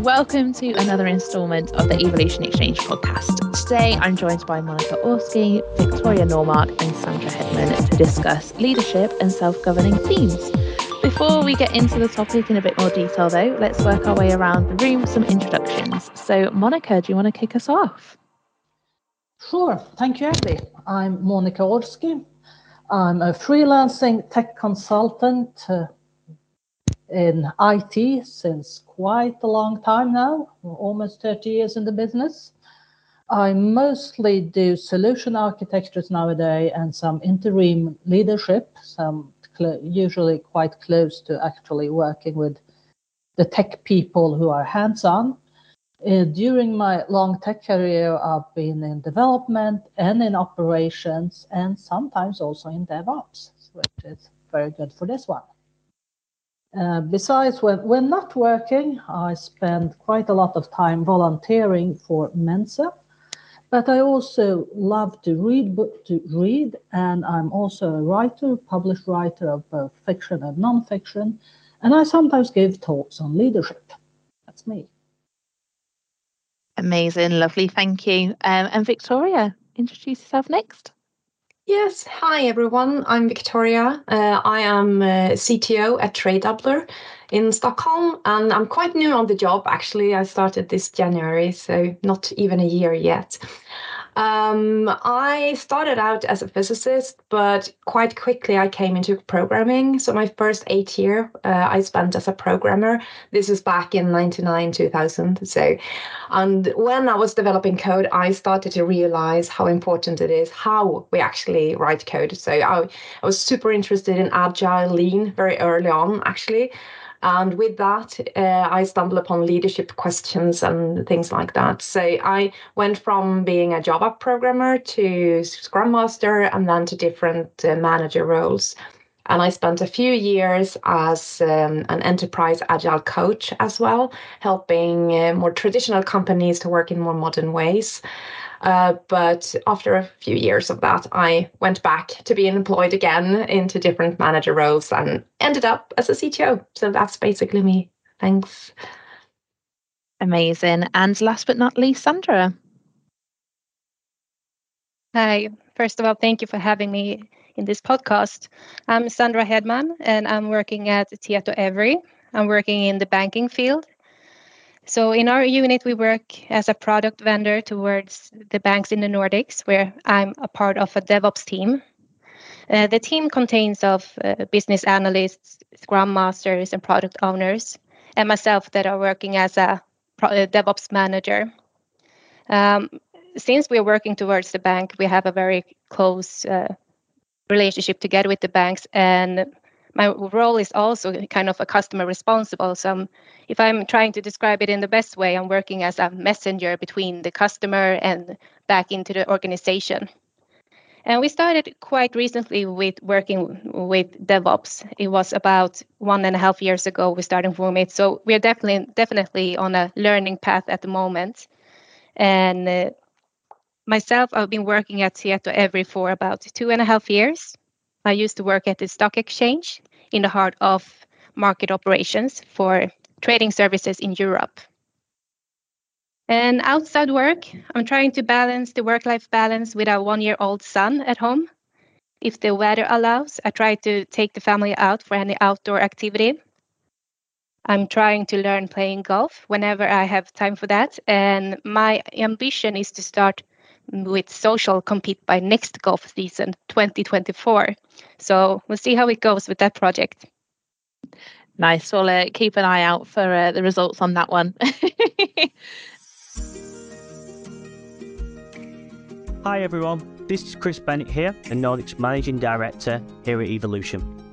Welcome to another instalment of the Evolution Exchange podcast. Today I'm joined by Monica Orski, Victoria Normark, and Sandra Hedman to discuss leadership and self governing themes. Before we get into the topic in a bit more detail, though, let's work our way around the room some introductions. So, Monica, do you want to kick us off? Sure. Thank you, Abby. I'm Monica Orski. I'm a freelancing tech consultant. Uh, in IT since quite a long time now, almost 30 years in the business. I mostly do solution architectures nowadays and some interim leadership, some usually quite close to actually working with the tech people who are hands on. Uh, during my long tech career, I've been in development and in operations, and sometimes also in DevOps, which is very good for this one. Uh, besides, when, when not working, I spend quite a lot of time volunteering for Mensa, but I also love to read book to read, and I'm also a writer, published writer of both fiction and nonfiction, and I sometimes give talks on leadership. That's me. Amazing, lovely, thank you. Um, and Victoria, introduce yourself next. Yes, hi everyone. I'm Victoria. Uh, I am uh, CTO at Tradedoubler in Stockholm, and I'm quite new on the job actually. I started this January, so not even a year yet. Um, I started out as a physicist, but quite quickly I came into programming. So my first eight year uh, I spent as a programmer. This is back in 99, 2000. So, and when I was developing code, I started to realize how important it is how we actually write code. So I, I was super interested in agile, lean very early on, actually. And with that, uh, I stumbled upon leadership questions and things like that. So I went from being a Java programmer to Scrum Master and then to different uh, manager roles. And I spent a few years as um, an enterprise agile coach as well, helping uh, more traditional companies to work in more modern ways. Uh, but after a few years of that, I went back to being employed again into different manager roles and ended up as a CTO. So that's basically me. Thanks. Amazing. And last but not least, Sandra. Hi. First of all, thank you for having me in this podcast. I'm Sandra Hedman, and I'm working at Tietoevry. I'm working in the banking field so in our unit, we work as a product vendor towards the banks in the Nordics, where I'm a part of a DevOps team. Uh, the team contains of uh, business analysts, Scrum masters, and product owners, and myself that are working as a DevOps manager. Um, since we're working towards the bank, we have a very close uh, relationship together with the banks, and my role is also kind of a customer responsible. So I'm, if I'm trying to describe it in the best way, I'm working as a messenger between the customer and back into the organization. And we started quite recently with working with DevOps. It was about one and a half years ago we started it. So we're definitely definitely on a learning path at the moment. And uh, myself, I've been working at Seattle Tietoevry for about two and a half years. I used to work at the stock exchange in the heart of market operations for trading services in Europe. And outside work, I'm trying to balance the work life balance with a one year old son at home. If the weather allows, I try to take the family out for any outdoor activity. I'm trying to learn playing golf whenever I have time for that. And my ambition is to start with social compete by next golf season 2024 so we'll see how it goes with that project. Nice. We'll uh, keep an eye out for uh, the results on that one. Hi everyone. This is chris bennett here the nordics managing director here at evolution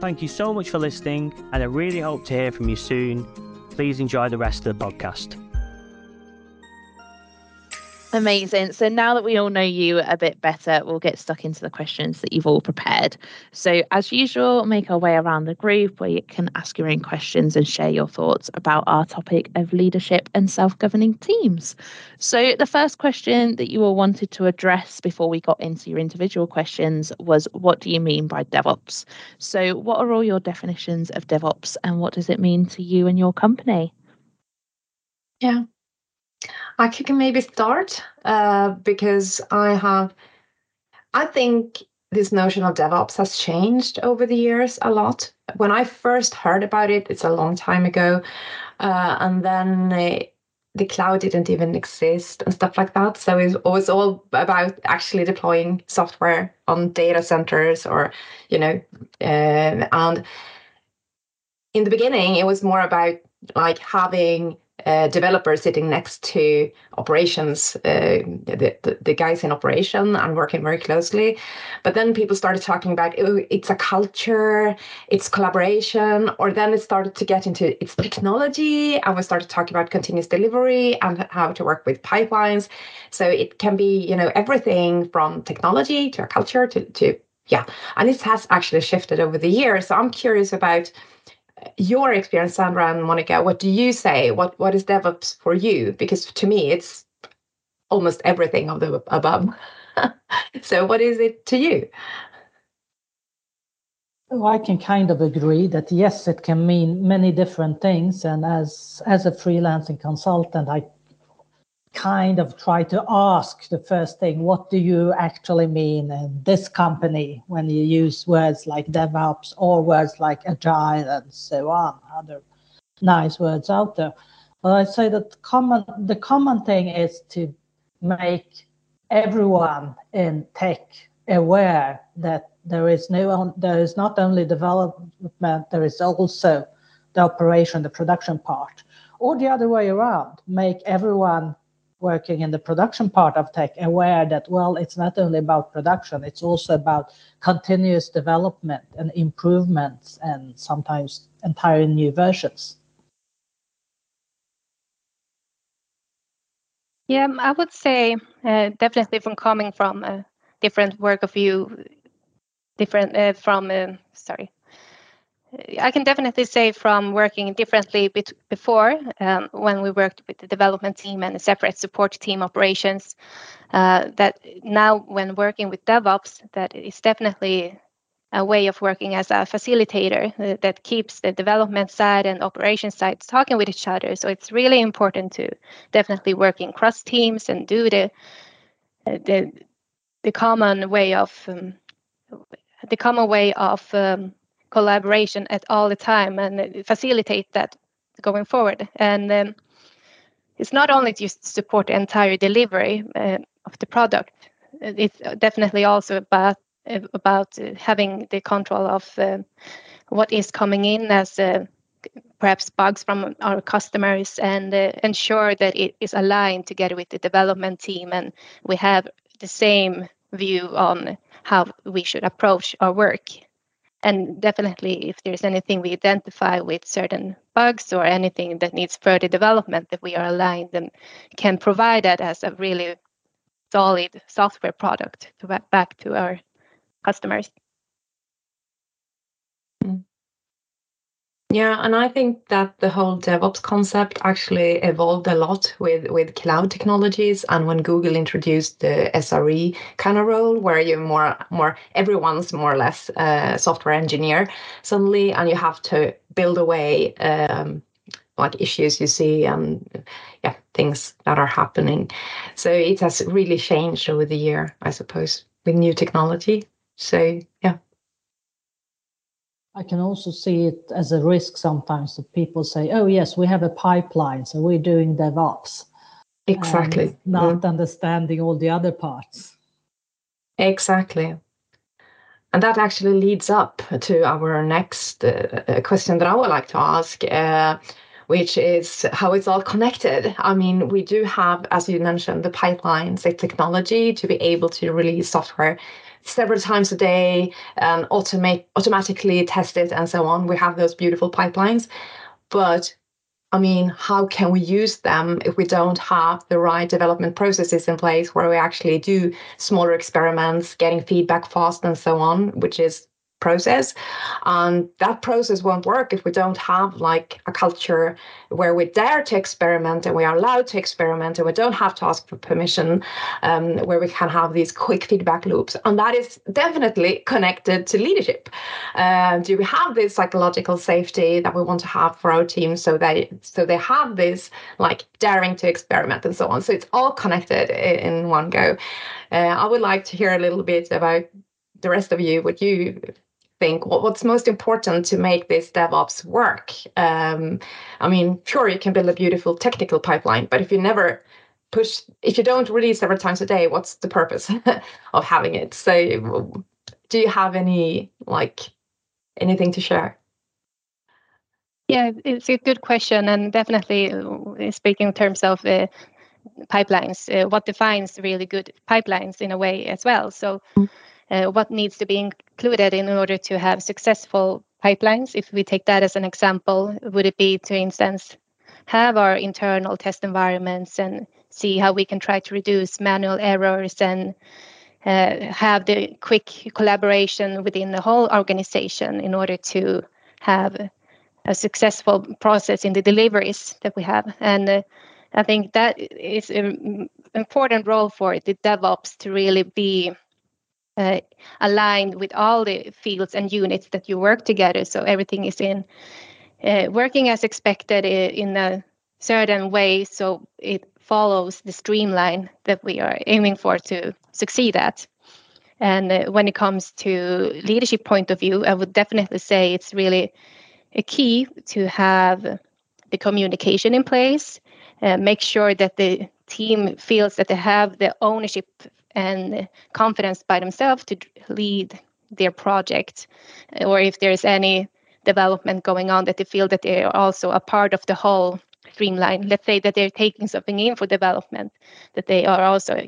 Thank you so much for listening, and I really hope to hear from you soon. Please enjoy the rest of the podcast. Amazing. So now that we all know you a bit better, we'll get stuck into the questions that you've all prepared. So, as usual, make our way around the group where you can ask your own questions and share your thoughts about our topic of leadership and self governing teams. So, the first question that you all wanted to address before we got into your individual questions was what do you mean by DevOps? So, what are all your definitions of DevOps and what does it mean to you and your company? Yeah, I can maybe start uh, because I have, I think this notion of DevOps has changed over the years a lot. When I first heard about it, it's a long time ago, uh, and then uh, the cloud didn't even exist and stuff like that. So it was all about actually deploying software on data centers or, you know, uh, and in the beginning, it was more about like having uh, developers sitting next to operations, uh, the, the, the, guys in operation and working very closely. But then people started talking about oh, it's a culture, it's collaboration, or then it started to get into its technology, and we started talking about continuous delivery and how to work with pipelines. So it can be, you know, everything from technology to a culture to, to yeah, and it has actually shifted over the years. So I'm curious about your experience, Sandra and Monica, what do you say? What what is DevOps for you? Because to me, it's almost everything of the above. so, what is it to you? Well, I can kind of agree that yes, it can mean many different things. And as as a freelancing consultant, I kind of try to ask the first thing what do you actually mean in this company when you use words like DevOps or words like agile and so on, other nice words out there. But I say that common the common thing is to make everyone in tech aware that there is no there is not only development, there is also the operation, the production part. Or the other way around, make everyone working in the production part of tech aware that well it's not only about production it's also about continuous development and improvements and sometimes entire new versions. Yeah i would say uh, definitely from coming from a different work of view different uh, from uh, sorry I can definitely say from working differently before, um, when we worked with the development team and a separate support team operations, uh, that now when working with DevOps, that is definitely a way of working as a facilitator uh, that keeps the development side and operation side talking with each other. So it's really important to definitely work in cross teams and do the uh, the the common way of um, the common way of um, collaboration at all the time and facilitate that going forward. And um, it's not only to support the entire delivery uh, of the product. It's definitely also about about having the control of uh, what is coming in as uh, perhaps bugs from our customers and uh, ensure that it is aligned together with the development team and we have the same view on how we should approach our work and definitely if there's anything we identify with certain bugs or anything that needs further development that we are aligned and can provide that as a really solid software product to back to our customers Yeah, and I think that the whole DevOps concept actually evolved a lot with with cloud technologies and when Google introduced the SRE kind of role where you're more more everyone's more or less a software engineer suddenly and you have to build away um, like issues you see and yeah things that are happening. So it has really changed over the year, I suppose, with new technology. So yeah. I can also see it as a risk sometimes that people say, oh, yes, we have a pipeline, so we're doing DevOps. Exactly. Not mm. understanding all the other parts. Exactly. And that actually leads up to our next uh, uh, question that I would like to ask, uh, which is how it's all connected. I mean, we do have, as you mentioned, the pipelines, the technology to be able to release software several times a day um, and automate automatically test it and so on. We have those beautiful pipelines, but I mean, how can we use them if we don't have the right development processes in place where we actually do smaller experiments, getting feedback fast and so on, which is process. And that process won't work if we don't have like a culture where we dare to experiment and we are allowed to experiment and we don't have to ask for permission um, where we can have these quick feedback loops. And that is definitely connected to leadership. Uh, do we have this psychological safety that we want to have for our team so they so they have this like daring to experiment and so on? So it's all connected in one go. Uh, i would like to hear a little bit about the rest of you what you think what, what's most important to make this DevOps work? Um, I mean, sure, you can build a beautiful technical pipeline, but if you never push, if you don't release several times a day, what's the purpose of having it? So, do you have any like anything to share? Yeah, it's a good question, and definitely uh, speaking in terms of uh, pipelines, uh, what defines really good pipelines in a way as well. So. Mm what needs to be included in order to have successful pipelines. If we take that as an example, would it be, to instance, have our internal test environments and see how we can try to reduce manual errors and uh, have the quick collaboration within the whole organization in order to have a successful process in the deliveries that we have. And uh, I think that is an important role for the DevOps to really be uh, aligned with all the fields and units that you work together. So everything is in uh, working as expected in a certain way. So it follows the streamline that we are aiming for to succeed at. And uh, when it comes to leadership point of view, I would definitely say it's really a key to have the communication in place, uh, make sure that the team feels that they have the ownership and confidence by themselves to lead their project or if there's any development going on that they feel that they are also a part of the whole streamline. Let's say that they're taking something in for development that they are also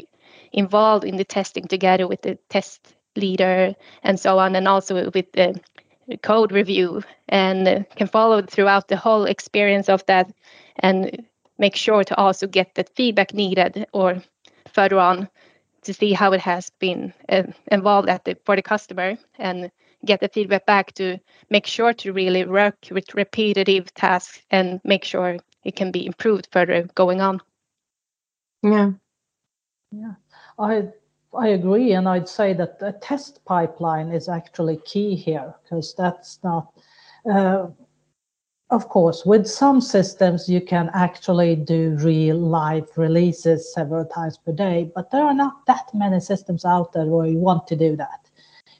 involved in the testing together with the test leader and so on and also with the code review and can follow throughout the whole experience of that and make sure to also get that feedback needed or further on to see how it has been uh, involved at the, for the customer and get the feedback back to make sure to really work with repetitive tasks and make sure it can be improved further going on. Yeah. Yeah. I I agree and I'd say that a test pipeline is actually key here because that's not uh, of course, with some systems, you can actually do real live releases several times per day, but there are not that many systems out there where you want to do that.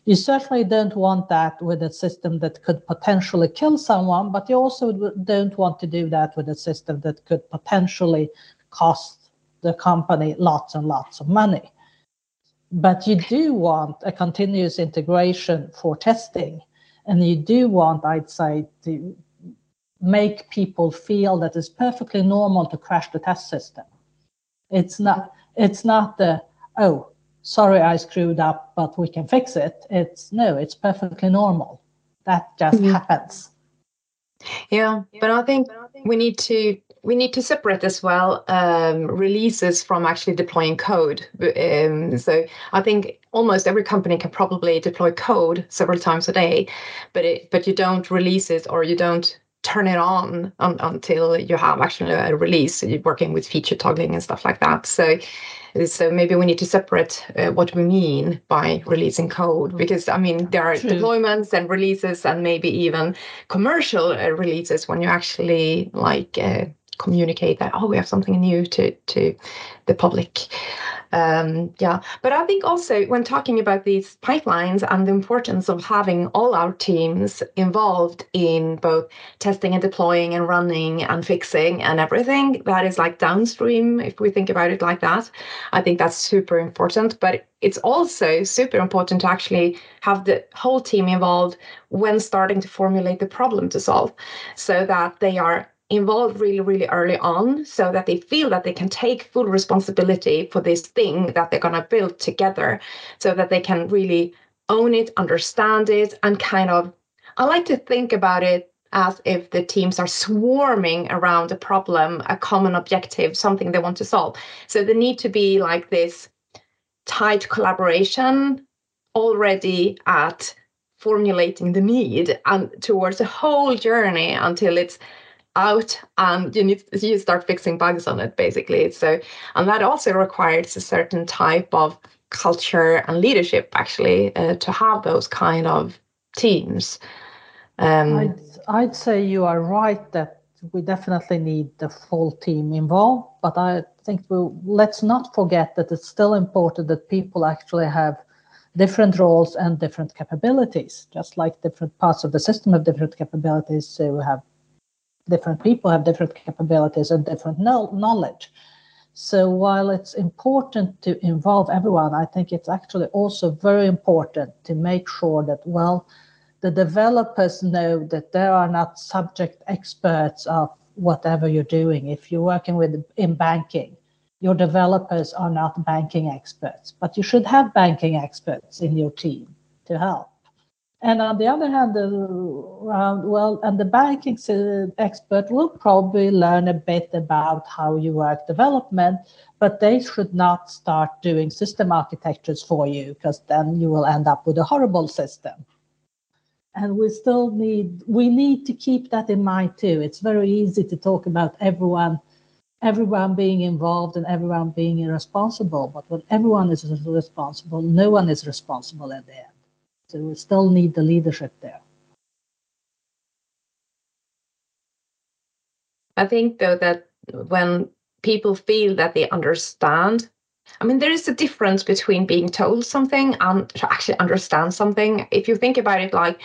You certainly don't want that with a system that could potentially kill someone, but you also don't want to do that with a system that could potentially cost the company lots and lots of money. But you do want a continuous integration for testing, and you do want, I'd say, to make people feel that it's perfectly normal to crash the test system. It's not it's not the oh sorry I screwed up but we can fix it. It's no, it's perfectly normal. That just mm-hmm. happens. Yeah, but I think we need to we need to separate as well um, releases from actually deploying code. Um, so I think almost every company can probably deploy code several times a day, but it, but you don't release it or you don't turn it on, on until you have actually a release. So you're working with feature toggling and stuff like that. So so maybe we need to separate uh, what we mean by releasing code because i mean there are True. deployments and releases and maybe even commercial uh, releases when you actually like uh, communicate that oh we have something new to to the public um, yeah, but I think also when talking about these pipelines and the importance of having all our teams involved in both testing and deploying and running and fixing and everything that is like downstream, if we think about it like that, I think that's super important. But it's also super important to actually have the whole team involved when starting to formulate the problem to solve so that they are involved really, really early on so that they feel that they can take full responsibility for this thing that they're going to build together so that they can really own it, understand it, and kind of, I like to think about it as if the teams are swarming around a problem, a common objective, something they want to solve. So they need to be like this tight collaboration already at formulating the need and towards the whole journey until it's out and you need you start fixing bugs on it basically. So and that also requires a certain type of culture and leadership actually uh, to have those kind of teams. Um, I'd, I'd say you are right that we definitely need the full team involved but i think we'll, let's not forget that it's still important that people actually have different roles and different capabilities just like different parts of the system have different capabilities. So we have different people have different capabilities and different knowledge. So while it's important to involve everyone, I think it's actually also very important to make sure that, well, the developers know that they are not subject experts of whatever you're doing. If you're working with in banking, your developers are not banking experts, but you should have banking experts in your team to help. And on the other hand, uh, the, well, and the banking uh, expert will probably learn a bit about how you work development, but they should not start doing system architectures for you because then you will end up with a horrible system. And we still need we need to keep that in mind too. It's very easy to talk about everyone everyone being involved and everyone being responsible, but when everyone is responsible, no one is responsible at the end. So we still need the leadership there. I think though that when people feel that they understand I mean, there is a difference between being told something and to actually understand something. If you think about it, like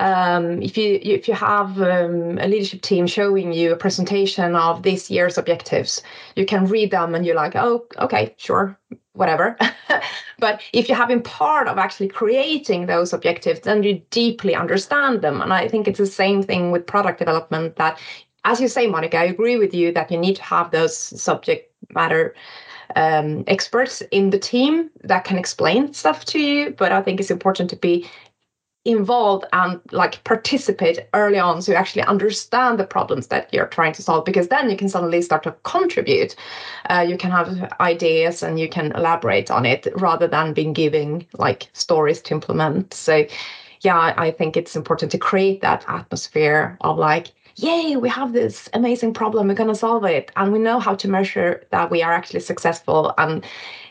um, if you if you have um, a leadership team showing you a presentation of this year's objectives, you can read them and you're like, oh, okay, sure, whatever. but if you have been part of actually creating those objectives, then you deeply understand them. And I think it's the same thing with product development. That, as you say, Monica, I agree with you that you need to have those subject matter um, experts in the team that can explain stuff to you. But I think it's important to be involved and like participate early on so you actually understand the problems that you're trying to solve because then you can suddenly start to contribute. Uh, you can have ideas and you can elaborate on it rather than being giving like stories to implement. So yeah i think it's important to create that atmosphere of like yay we have this amazing problem we're going to solve it and we know how to measure that we are actually successful and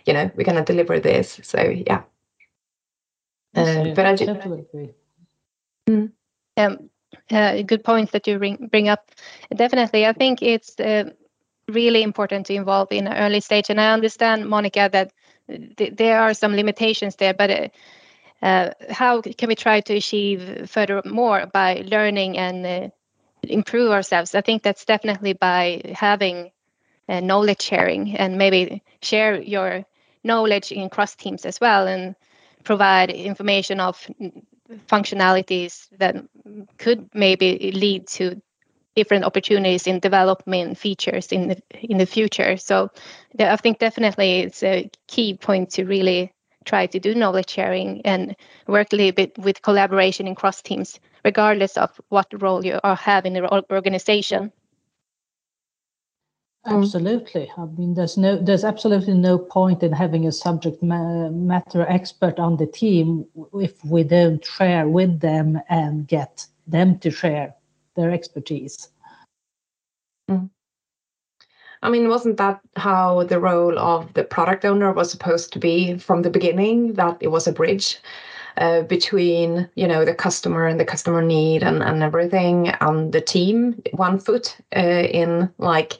you know we're going to deliver this. So yeah uh, but I totally agree. Mm. Um, uh, good point that you bring, bring up. Definitely, I think it's uh, really important to involve in an early stage. And I understand, Monica, that th- there are some limitations there, but uh, uh, how can we try to achieve further more by learning and uh, improve ourselves? I think that's definitely by having knowledge sharing and maybe share your knowledge in cross teams as well and provide information of functionalities that could maybe lead to different opportunities in development features in the in the future. So I think definitely it's a key point to really try to do knowledge sharing and work a little bit with collaboration in cross teams, regardless of what role you are have in the organization. Mm. Absolutely. I mean, there's no, there's absolutely no point in having a subject ma- matter expert on the team if we don't share with them and get them to share their expertise. Mm. I mean, wasn't that how the role of the product owner was supposed to be from the beginning? That it was a bridge uh, between, you know, the customer and the customer need and, and everything, and the team, one foot uh, in like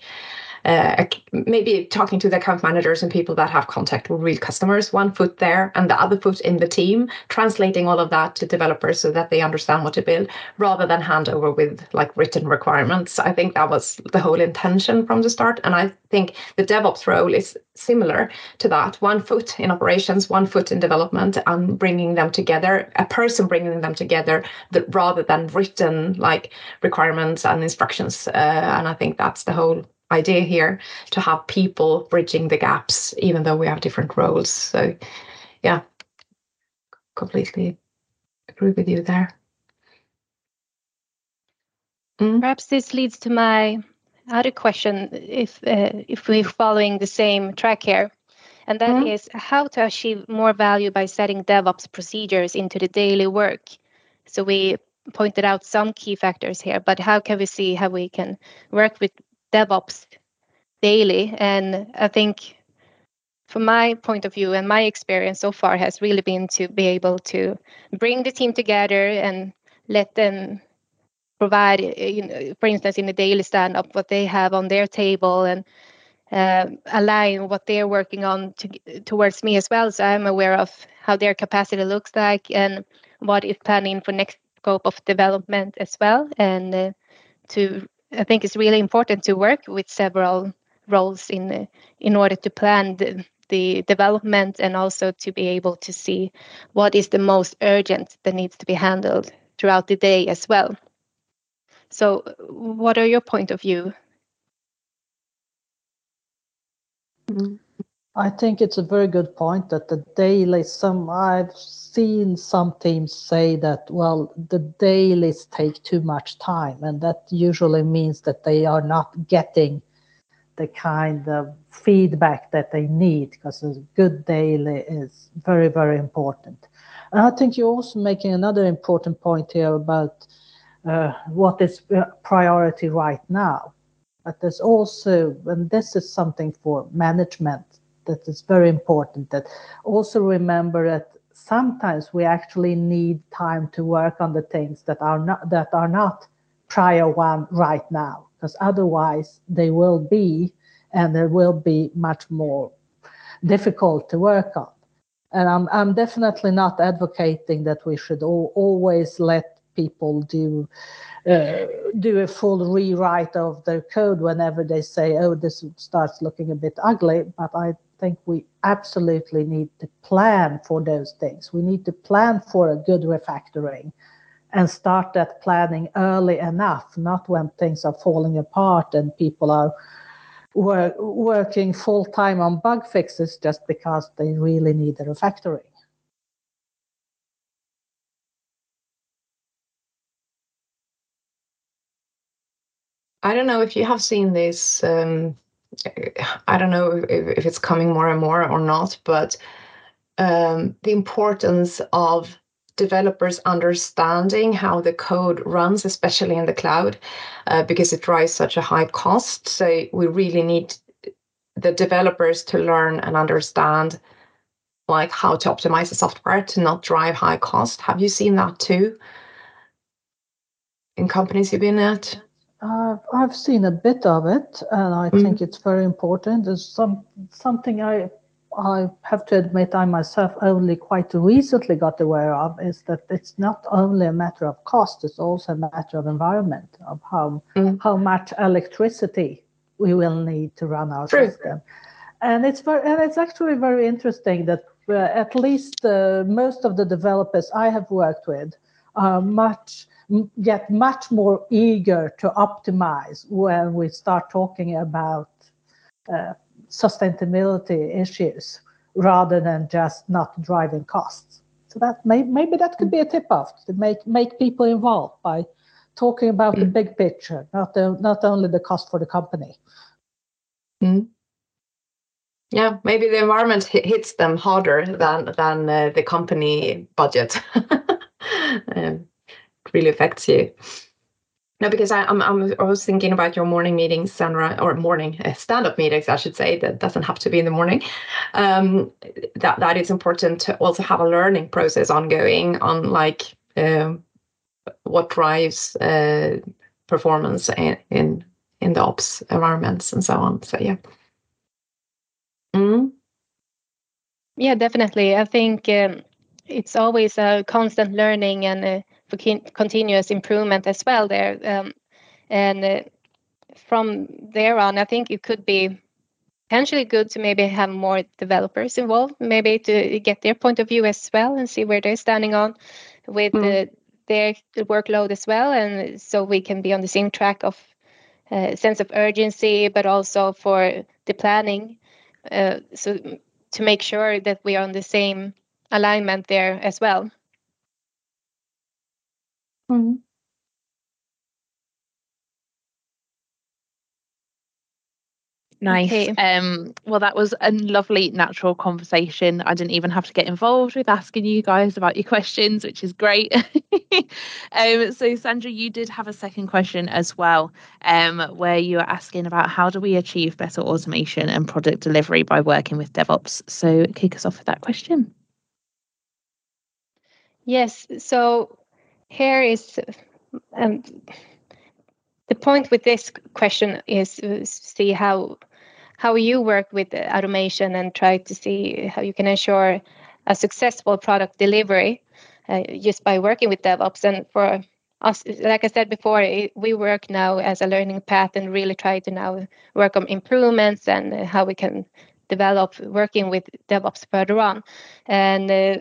uh, maybe talking to the account managers and people that have contact with real customers, one foot there and the other foot in the team, translating all of that to developers so that they understand what to build rather than hand over with like written requirements. I think that was the whole intention from the start. And I think the DevOps role is similar to that one foot in operations, one foot in development, and bringing them together, a person bringing them together that rather than written like requirements and instructions. Uh, and I think that's the whole idea here to have people bridging the gaps, even though we have different roles. So, yeah, completely agree with you there. Mm. Perhaps this leads to my other question, if uh, if we're following the same track here, and that mm. is how to achieve more value by setting DevOps procedures into the daily work. So we pointed out some key factors here, but how can we see how we can work with DevOps daily? And I think from my point of view and my experience so far has really been to be able to bring the team together and let them provide, you know, for instance, in the daily stand up, what they have on their table and uh, align what they're working on to, towards me as well. So I'm aware of how their capacity looks like and what is planning for next scope of development as well. And uh, to, I think it's really important to work with several roles in in order to plan the, the development and also to be able to see what is the most urgent that needs to be handled throughout the day as well. So, what are your point of view? Mm-hmm. I think it's a very good point that the daily some I've seen some teams say that well the dailies take too much time and that usually means that they are not getting the kind of feedback that they need because a good daily is very very important. And i think you're also making another important point here about uh, what is priority right now. But there's also and this is something for management that is very important that also remember that sometimes we actually need time to work on the things that are not that are not prior one right now because otherwise they will be and they will be much more difficult to work on. And I'm, I'm definitely not advocating that we should all, always let people do uh, do a full rewrite of their code whenever they say, "Oh, this starts looking a bit ugly." But I think we absolutely need to plan for those things. We need to plan for a good refactoring and start that planning early enough, not when things are falling apart and people are wor- working full time on bug fixes just because they really need a refactoring. I don't know if you have seen this. Um, I don't know if, if, it's coming more and more or not, but um, the importance of developers understanding how the code runs, especially in the cloud, uh, because it drives such a high cost. So we really need the developers to learn and understand like how to optimize the software to not drive high cost. Have you seen that too in companies you've been at? Uh, I've seen a bit of it, and I mm. think it's very important. There's some something I I have to admit I myself only quite recently got aware of is that it's not only a matter of cost, it's also a matter of environment, of how mm. how much electricity we will need to run our True. system. And it's very, and it's actually very interesting that uh, at least uh, most of the developers I have worked with are much get much more eager to optimize when we start talking about uh, sustainability issues rather than just not driving costs. So that may, maybe that could be a tip off to make make people involved by talking about the big picture, not the, not only the cost for the company. Mm. Yeah, maybe the environment hits them harder than than uh, the company budget. um, really affects you. No, because I, am I'm, I was thinking about your morning meetings, Sandra, or morning uh, stand-up meetings, I should say. That doesn't have to be in the morning. Um, that that is important to also have a learning process ongoing on like um, what drives uh, performance in, in in the ops environments and so on. So yeah. Mm. Yeah, definitely. I think um, it's always a constant learning and. Uh, for continuous improvement as well there. Um, and uh, from there on, I think it could be potentially good to maybe have more developers involved, maybe to get their point of view as well and see where they're standing on with mm. the, their workload as well. And so we can be on the same track of uh, sense of urgency, but also for the planning. Uh, so to make sure that we are on the same alignment there as well. Mhm. Nice. Okay. Um, well, that was a lovely, natural conversation. I didn't even have to get involved with asking you guys about your questions, which is great. um, so, Sandra, you did have a second question as well, um, where you were asking about how do we achieve better automation and product delivery by working with DevOps. So, kick us off with that question. Yes. So, here is um, the point with this question is to see how how you work with automation and try to see how you can ensure a successful product delivery uh, just by working with DevOps. And for us, like I said before, we work now as a learning path and really try to now work on improvements and how we can develop working with DevOps further on. And uh,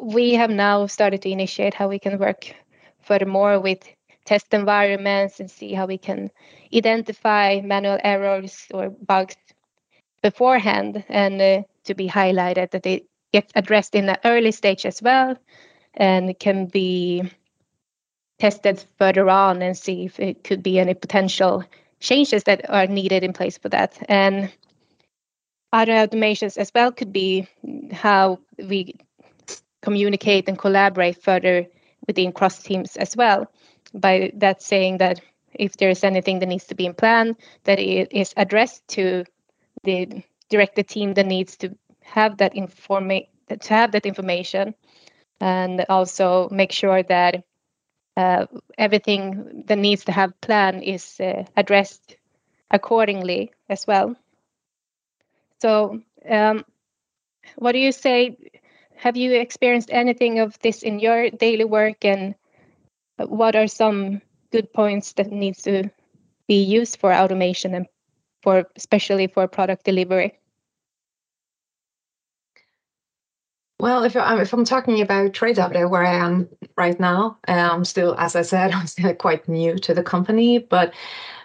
we have now started to initiate how we can work furthermore with test environments and see how we can identify manual errors or bugs beforehand and uh, to be highlighted that they get addressed in the early stage as well and can be tested further on and see if it could be any potential changes that are needed in place for that. And other automations as well could be how we communicate and collaborate further within cross teams as well by that saying that if there's anything that needs to be in plan, that it is addressed to the directed team that needs to have that informa- to have that information, and also make sure that uh, everything that needs to have plan is uh, addressed accordingly as well. So, um, what do you say? Have you experienced anything of this in your daily work, and what are some good points that needs to be used for automation and for especially for product delivery? Well, if I'm if I'm talking about TradeDoubler, where I am right now, I'm still, as I said, I'm still quite new to the company, but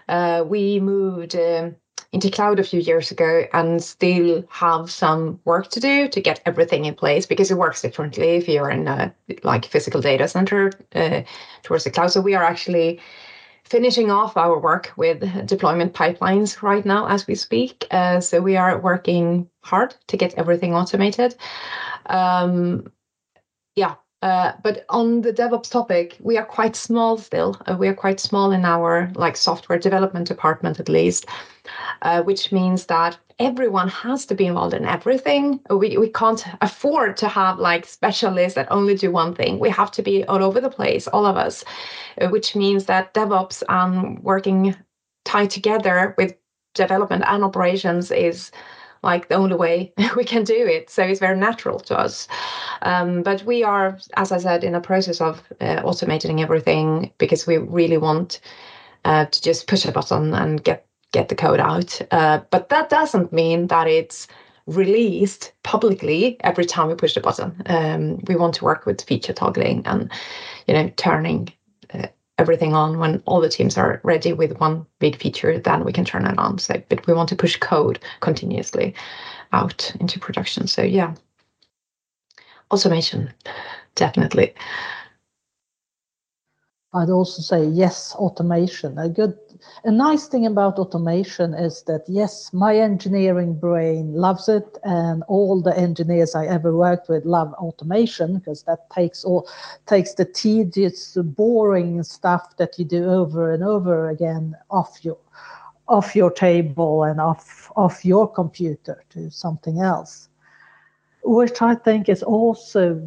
uh, we moved. Um, into cloud a few years ago and still have some work to do to get everything in place because it works differently if you're in a like physical data center uh, towards the cloud. So we are actually finishing off our work with deployment pipelines right now as we speak. Uh, so we are working hard to get everything automated. Um, yeah, uh, but on the DevOps topic, we are quite small still. Uh, we are quite small in our like software development department, at least, uh, which means that everyone has to be involved in everything. We we can't afford to have like specialists that only do one thing. We have to be all over the place, all of us, uh, which means that DevOps and working tied together with development and operations is like the only way we can do it. So it's very natural to us. Um, but we are, as I said, in a process of uh, automating everything because we really want uh, to just push a button and get get the code out. Uh, but that doesn't mean that it's released publicly every time we push the button. Um, we want to work with feature toggling and you know turning everything on when all the teams are ready with one big feature then we can turn it on. So but we want to push code continuously out into production. So yeah. Automation definitely I'd also say yes, automation. A good, a nice thing about automation is that yes, my engineering brain loves it, and all the engineers I ever worked with love automation because that takes all takes the tedious, boring stuff that you do over and over again off your off your table and off off your computer to something else, which I think is also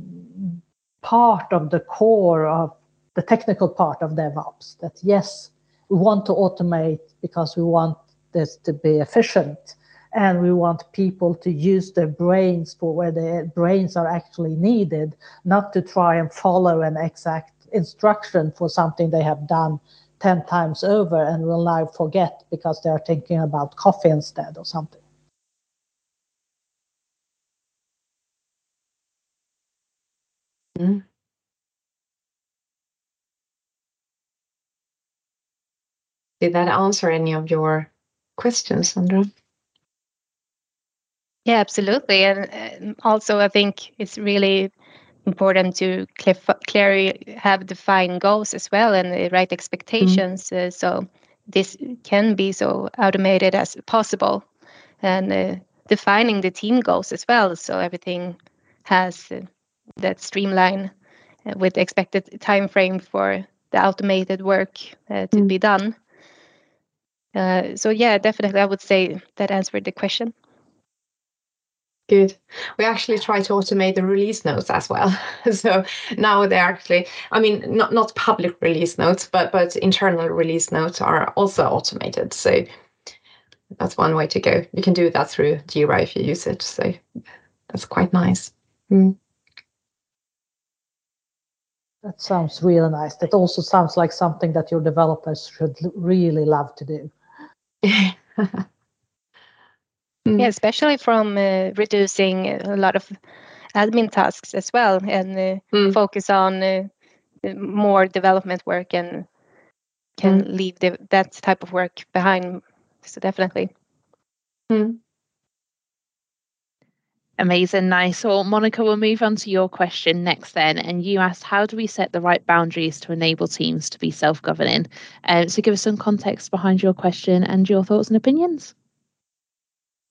part of the core of the technical part of DevOps that yes, we want to automate because we want this to be efficient and we want people to use their brains for where their brains are actually needed, not to try and follow an exact instruction for something they have done 10 times over and will now forget because they are thinking about coffee instead or something. Mm. Did that answer any of your questions, Sandra? Yeah, absolutely. And also, I think it's really important to clearly have defined goals as well and the right expectations. Mm. Uh, so this can be so automated as possible and uh, defining the team goals as well so everything has uh, that streamline uh, with the expected time frame for the automated work uh, to mm. be done uh, so yeah definitely i would say that answered the question Good. We actually try to automate the release notes as well. so now they're actually, I mean, not not public release notes, but but internal release notes are also automated. So that's one way to go. You can do that through Jira if you use it. So that's quite nice. Mm. That sounds really nice. That also sounds like something that your developers should really love to do. Mm. Yeah, especially from uh, reducing a lot of admin tasks as well and uh, mm. focus on uh, more development work and can mm. leave the, that type of work behind. So definitely. Mm. Amazing, nice. Well, Monica, we'll move on to your question next then. And you asked, how do we set the right boundaries to enable teams to be self governing? Um, so, give us some context behind your question and your thoughts and opinions.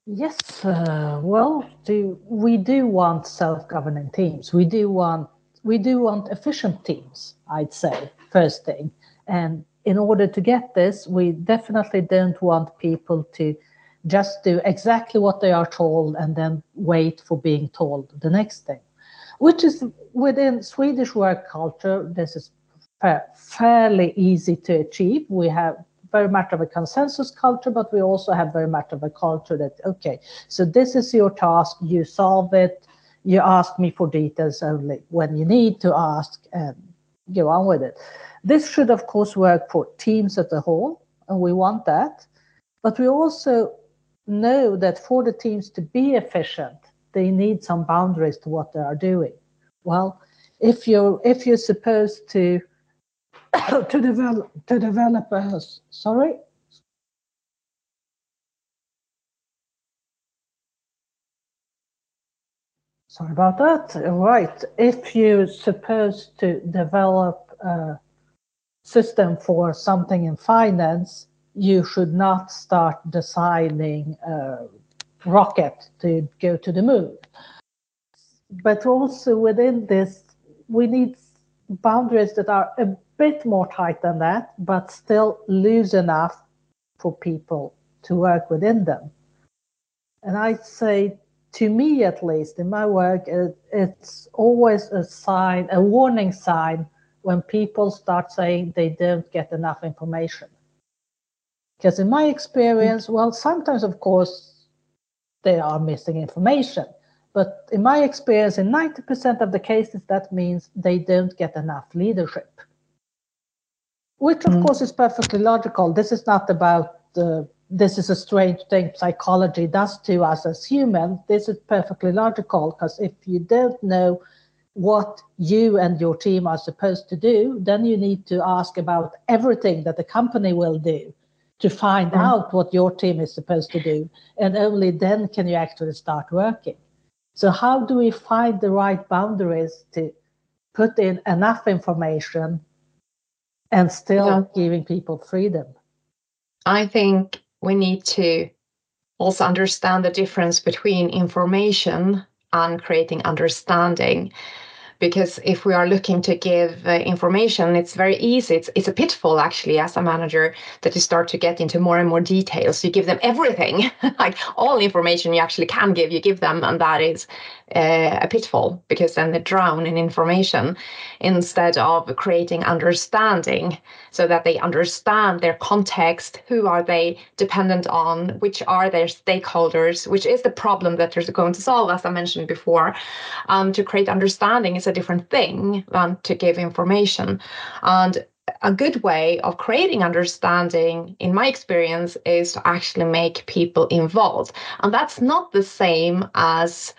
Yes, uh, well, do we do want self-governing teams? We do want we do want efficient teams. I'd say first thing, and in order to get this, we definitely don't want people to just do exactly what they are told and then wait for being told the next thing, which is within Swedish work culture. This is fa- fairly easy to achieve. We have very much of a consensus culture, but we also have very much of a culture that, okay, so this is your task, you solve it, you ask me for details only when you need to ask and go on with it. This should, of course, work for teams as a whole, and we want that. But we also know that for the teams to be efficient, they need some boundaries to what they are doing. Well, if you're if you're supposed to to develop to develop a sorry? Sorry about that. Right. If you're supposed to develop a system for something in finance you should not start designing a rocket to go to the moon but also within this we need boundaries that are a bit more tight than that, but still loose enough for people to work within them. And I'd say, to me at least, in my work, it, it's always a sign, a warning sign when people start saying they don't get enough information. Because in my experience, well, sometimes, of course, they are missing information. But in my experience, in 90% of the cases, that means they don't get enough leadership which of mm. course is perfectly logical. This is not about the this is a strange thing psychology does to us as humans. This is perfectly logical because if you don't know what you and your team are supposed to do, then you need to ask about everything that the company will do to find mm. out what your team is supposed to do. And only then can you actually start working. So, how do we find the right boundaries to put in enough information and still yeah. giving people freedom. I think we need to also understand the difference between information and creating understanding because if we are looking to give uh, information it's very easy. It's, it's a pitfall actually as a manager that you start to get into more and more details. You give them everything like all information you actually can give you give them and that is uh, a pitfall because then they drown in information instead of creating understanding so that they understand their context who are they dependent on which are their stakeholders which is the problem that they're going to solve as i mentioned before um, to create understanding is a different thing than to give information and a good way of creating understanding, in my experience, is to actually make people involved. And that's not the same as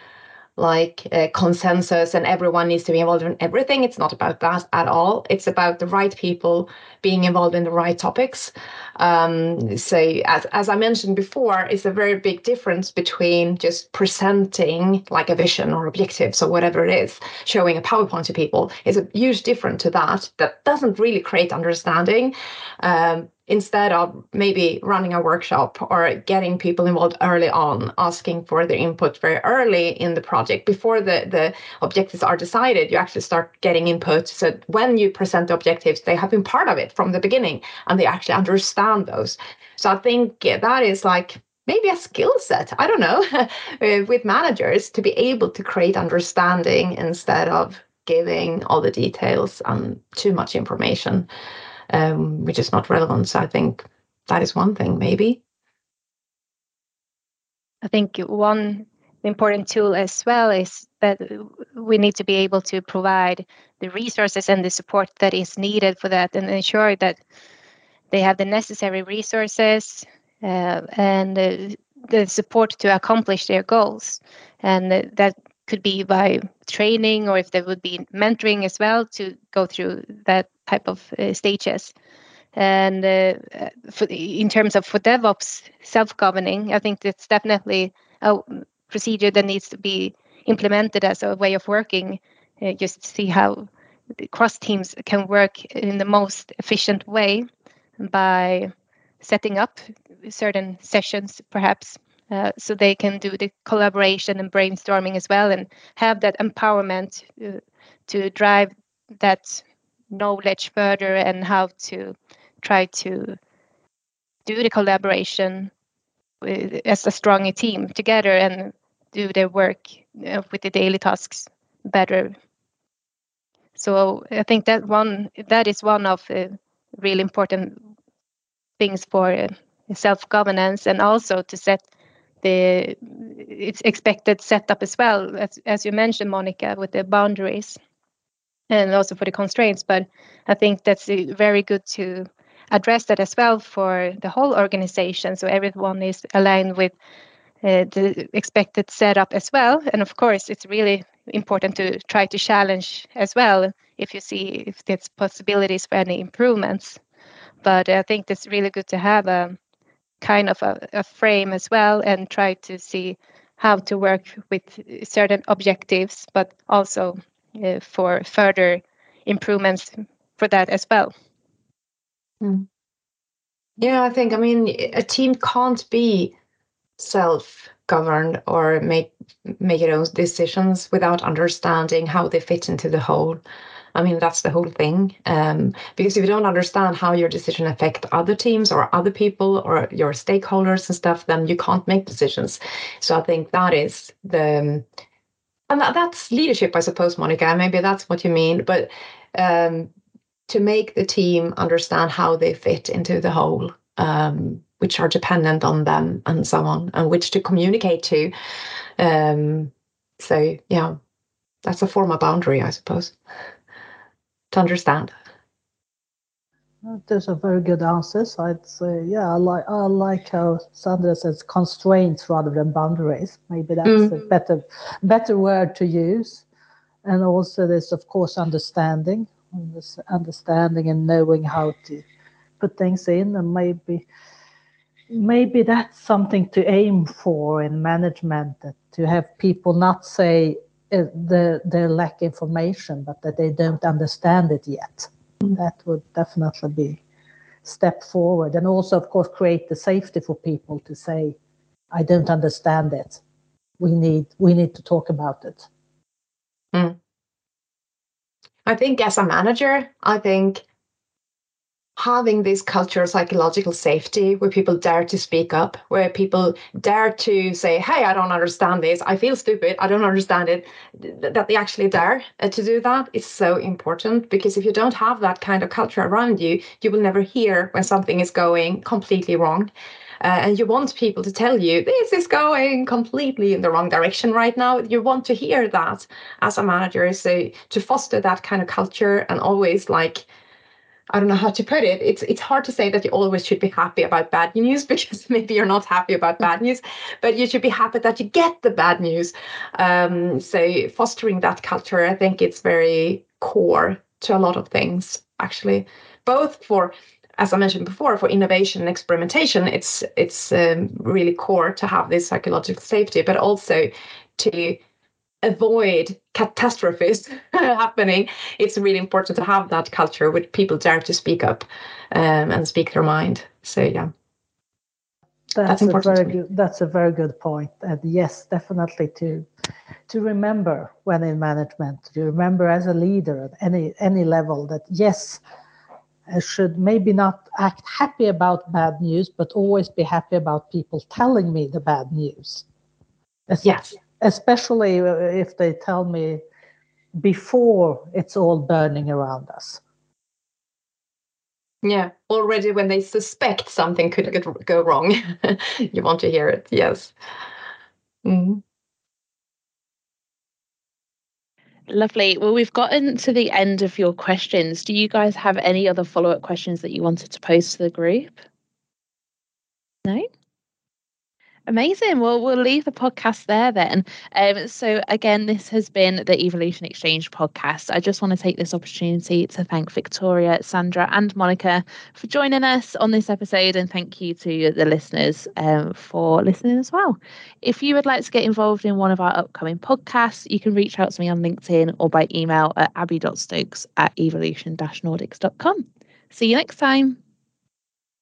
like uh, consensus and everyone needs to be involved in everything. It's not about that at all. It's about the right people being involved in the right topics. Um, so, as, as I mentioned before, it's a very big difference between just presenting like a vision or objectives or whatever it is, showing a PowerPoint to people. It's a huge difference to that. That doesn't really create understanding. Um, instead of maybe running a workshop or getting people involved early on, asking for their input very early in the project before the, the objectives are decided, you actually start getting input. So when you present the objectives, they have been part of it from the beginning and they actually understand those. So I think that is like maybe a skill set, I don't know, with managers to be able to create understanding instead of giving all the details and too much information um, which is not relevant. So I think that is one thing, maybe. I think one important tool as well is that we need to be able to provide the resources and the support that is needed for that and ensure that they have the necessary resources uh, and uh, the support to accomplish their goals. And that could be by training or if there would be mentoring as well to go through that type of uh, stages. And uh, for, in terms of for DevOps self-governing, I think it's definitely a procedure that needs to be implemented as a way of working. Uh, just to see how cross teams can work in the most efficient way by setting up certain sessions, perhaps, uh, so they can do the collaboration and brainstorming as well and have that empowerment uh, to drive that knowledge further and how to try to do the collaboration with, as a stronger team together and do their work uh, with the daily tasks better. So I think that one that is one of the really important things for uh, self governance and also to set the it's expected setup as well as, as you mentioned monica with the boundaries and also for the constraints. But I think that's very good to address that as well for the whole organization, so everyone is aligned with uh, the expected setup as well. And of course, it's really important to try to challenge as well if you see if there's possibilities for any improvements. But I think it's really good to have a kind of a, a frame as well and try to see how to work with certain objectives, but also uh, for further improvements for that as well. Mm. Yeah, I think I mean a team can't be self-governed or make make its own decisions without understanding how they fit into the whole. I mean that's the whole thing. Um, because if you don't understand how your decision affect other teams or other people or your stakeholders and stuff, then you can't make decisions. So I think that is the and that, that's leadership, I suppose, Monica. Maybe that's what you mean. But um, to make the team understand how they fit into the whole, um, which are dependent on them and so on, and which to communicate to. Um, so, yeah, that's a form of boundary, I suppose, to understand. Those are very good answers. I'd say, yeah, I like I like how Sandra says constraints rather than boundaries. Maybe that's mm. a better better word to use. And also, there's of course understanding, understanding and knowing how to put things in, and maybe maybe that's something to aim for in management to have people not say uh, they they lack information, but that they don't understand it yet. That would definitely be step forward. And also of course create the safety for people to say i don't understand it. We need we need to talk about it. Mm. i think as a manager i think having this culture of psychological safety where people dare to speak up, where people dare to say, Hey, I don't understand this. I feel stupid. I don't understand it. That they actually dare uh, to do that is so important because if you don't have that kind of culture around you, you will never hear when something is going completely wrong. Uh, and you want people to tell you this is going completely in the wrong direction right now you want to hear that as a manager so to foster that kind of culture and always like I don't know how to put it. It's it's hard to say that you always should be happy about bad news because maybe you're not happy about bad news, but you should be happy that you get the bad news. Um, so fostering that culture, I think it's very core to a lot of things actually, both for as I mentioned before, for innovation and experimentation, it's it's um, really core to have this psychological safety, but also to avoid catastrophes happening. It's really important to have that culture with people dare to speak up um, and speak their mind. So yeah. That's, that's a very good. That's a very good point. And yes, definitely to to remember when in management, to remember as a leader at any any level that yes, I should maybe not act happy about bad news, but always be happy about people telling me the bad news. Yes. Especially uh, if they tell me before it's all burning around us. Yeah, already when they suspect something could go wrong, you want to hear it. Yes. Mm. Lovely. Well, we've gotten to the end of your questions. Do you guys have any other follow up questions that you wanted to pose to the group? No? Amazing. Well, we'll leave the podcast there then. Um, so, again, this has been the Evolution Exchange podcast. I just want to take this opportunity to thank Victoria, Sandra, and Monica for joining us on this episode. And thank you to the listeners um, for listening as well. If you would like to get involved in one of our upcoming podcasts, you can reach out to me on LinkedIn or by email at abby.stokes at evolution nordics.com. See you next time.